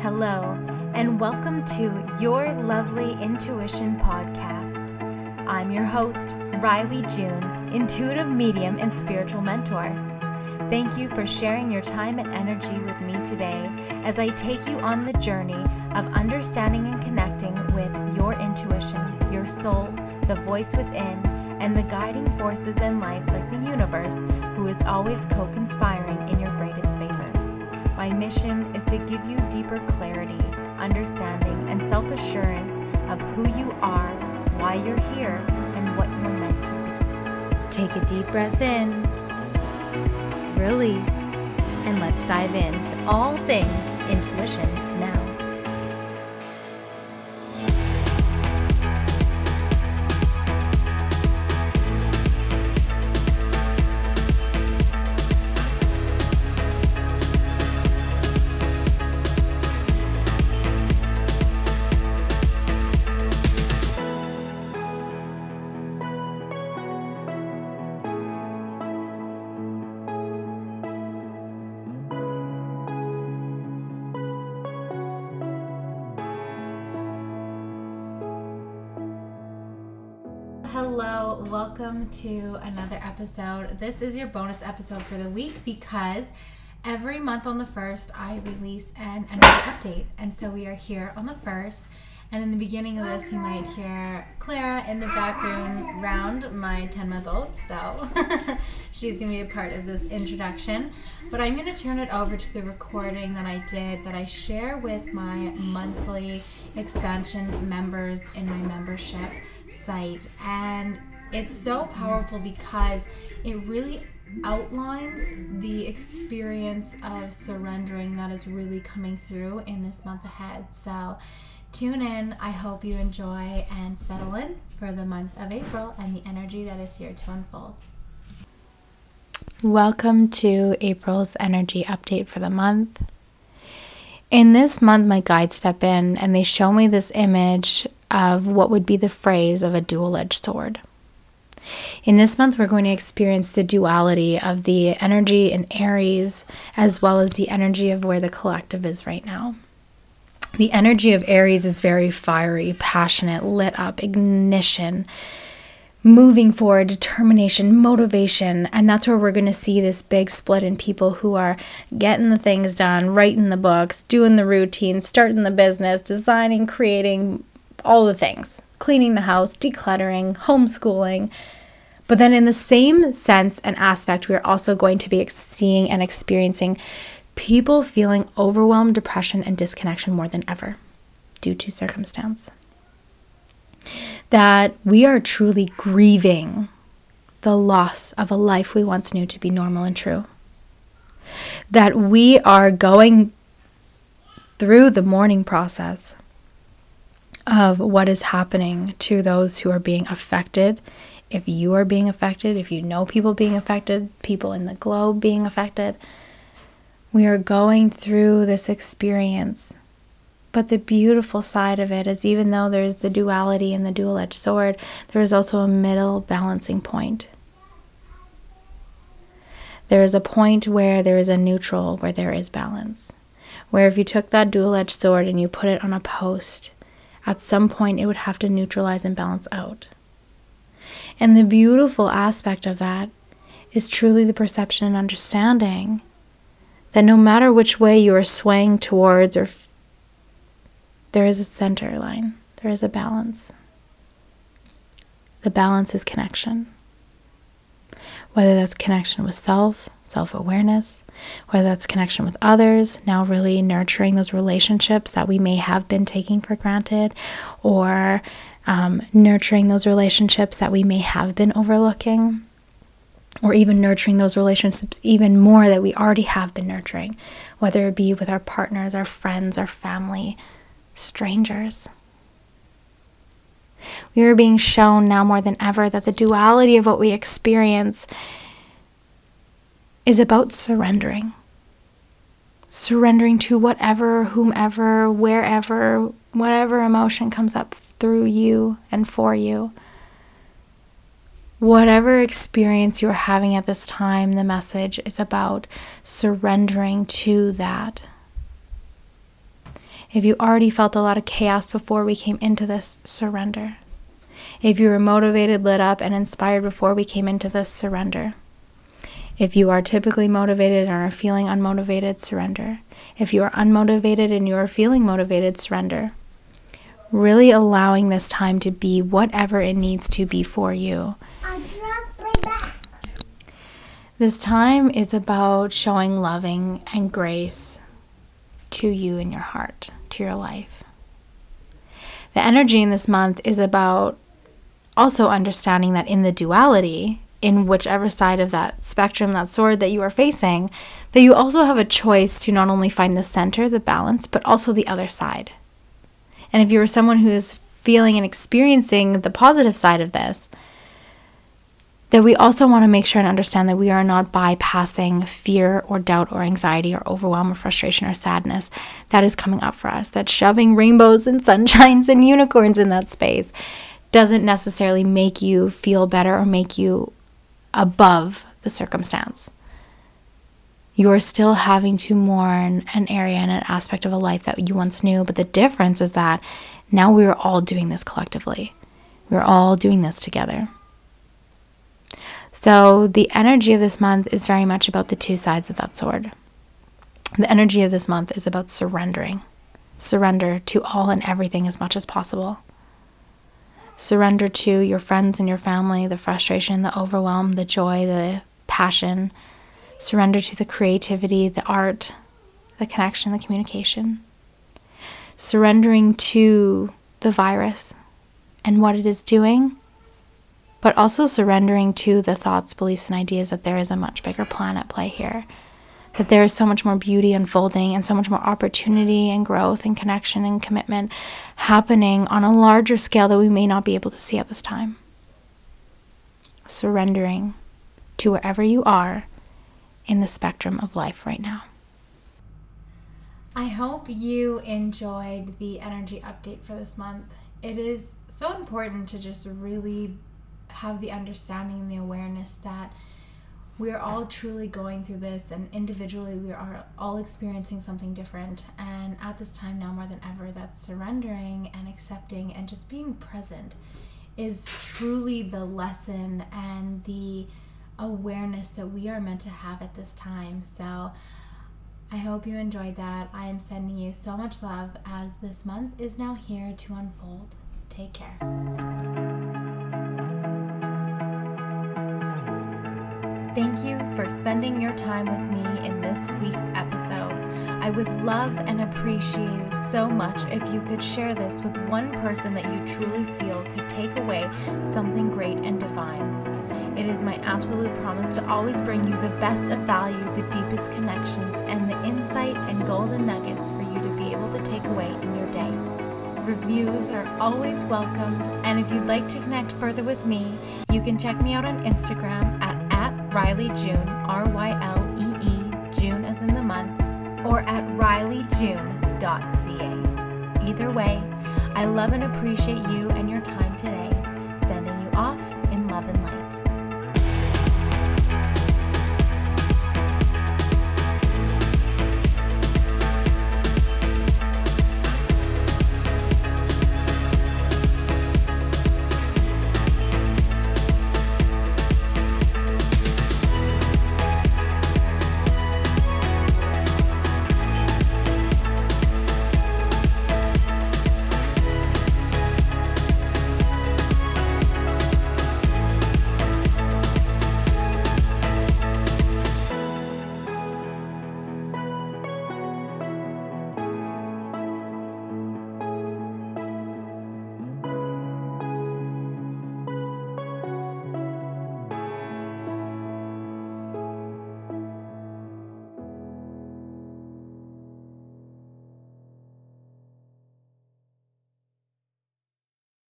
Hello, and welcome to Your Lovely Intuition Podcast. I'm your host, Rylee June, intuitive medium and spiritual mentor. Thank you for sharing your time and energy with me today as I take you on the journey of understanding and connecting with your intuition, your soul, the voice within, and the guiding forces in life like the universe, who is always co conspiring in your. My mission is to give you deeper clarity, understanding, and self assurance of who you are, why you're here, and what you're meant to be. Take a deep breath in, release, and let's dive into all things intuition now. Welcome to another episode. This is your bonus episode for the week because every month on the first I release an energy update. And so we are here on the first. And in the beginning of this, you might hear Clara in the background round my 10 month old. So she's going to be a part of this introduction. But I'm going to turn it over to the recording that I did that I share with my monthly expansion members in my membership site. And it's so powerful because it really outlines the experience of surrendering that is really coming through in this month ahead. So tune in. I hope you enjoy and settle in for the month of April and the energy that is here to unfold. Welcome to April's energy update for the month. In this month, my guides step in and they show me this image of what would be the phrase of a dual edged sword. In this month, we're going to experience the duality of the energy in Aries as well as the energy of where the collective is right now. The energy of Aries is very fiery, passionate, lit up, ignition, moving forward, determination, motivation. And that's where we're going to see this big split in people who are getting the things done, writing the books, doing the routine, starting the business, designing, creating, all the things cleaning the house, decluttering, homeschooling. But then, in the same sense and aspect, we are also going to be seeing and experiencing people feeling overwhelmed, depression, and disconnection more than ever due to circumstance. That we are truly grieving the loss of a life we once knew to be normal and true. That we are going through the mourning process of what is happening to those who are being affected. If you are being affected, if you know people being affected, people in the globe being affected, we are going through this experience. But the beautiful side of it is even though there's the duality and the dual edged sword, there is also a middle balancing point. There is a point where there is a neutral, where there is balance. Where if you took that dual edged sword and you put it on a post, at some point it would have to neutralize and balance out. And the beautiful aspect of that is truly the perception and understanding that no matter which way you are swaying towards, or f- there is a center line, there is a balance. The balance is connection. Whether that's connection with self, self awareness, whether that's connection with others, now really nurturing those relationships that we may have been taking for granted, or um, nurturing those relationships that we may have been overlooking, or even nurturing those relationships even more that we already have been nurturing, whether it be with our partners, our friends, our family, strangers. We are being shown now more than ever that the duality of what we experience is about surrendering. Surrendering to whatever, whomever, wherever, whatever emotion comes up through you and for you. Whatever experience you're having at this time, the message is about surrendering to that. If you already felt a lot of chaos before we came into this, surrender. If you were motivated, lit up, and inspired before we came into this, surrender. If you are typically motivated and are feeling unmotivated, surrender. If you are unmotivated and you are feeling motivated, surrender. Really allowing this time to be whatever it needs to be for you. This time is about showing loving and grace to you in your heart, to your life. The energy in this month is about also understanding that in the duality, in whichever side of that spectrum, that sword that you are facing, that you also have a choice to not only find the center, the balance, but also the other side. And if you are someone who is feeling and experiencing the positive side of this, that we also want to make sure and understand that we are not bypassing fear or doubt or anxiety or overwhelm or frustration or sadness that is coming up for us. That shoving rainbows and sunshines and unicorns in that space doesn't necessarily make you feel better or make you above the circumstance. You are still having to mourn an area and an aspect of a life that you once knew, but the difference is that now we are all doing this collectively. We're all doing this together. So, the energy of this month is very much about the two sides of that sword. The energy of this month is about surrendering. Surrender to all and everything as much as possible. Surrender to your friends and your family, the frustration, the overwhelm, the joy, the passion. Surrender to the creativity, the art, the connection, the communication. Surrendering to the virus and what it is doing, but also surrendering to the thoughts, beliefs, and ideas that there is a much bigger plan at play here that there is so much more beauty unfolding and so much more opportunity and growth and connection and commitment happening on a larger scale that we may not be able to see at this time. Surrendering to wherever you are in the spectrum of life right now. I hope you enjoyed the energy update for this month. It is so important to just really have the understanding and the awareness that we are all truly going through this and individually we are all experiencing something different and at this time now more than ever that surrendering and accepting and just being present is truly the lesson and the awareness that we are meant to have at this time so I hope you enjoyed that. I am sending you so much love as this month is now here to unfold. Take care. Thank you for spending your time with me in this week's episode. I would love and appreciate it so much if you could share this with one person that you truly feel could take away something great and divine. It is my absolute promise to always bring you the best of value, the deepest connections, and the insight and golden nuggets for you to be able to take away in your day. Reviews are always welcomed, and if you'd like to connect further with me, you can check me out on Instagram at Rylee June, R Y L E E, June as in the month, or at ryleejune.ca. Either way, I love and appreciate you and your time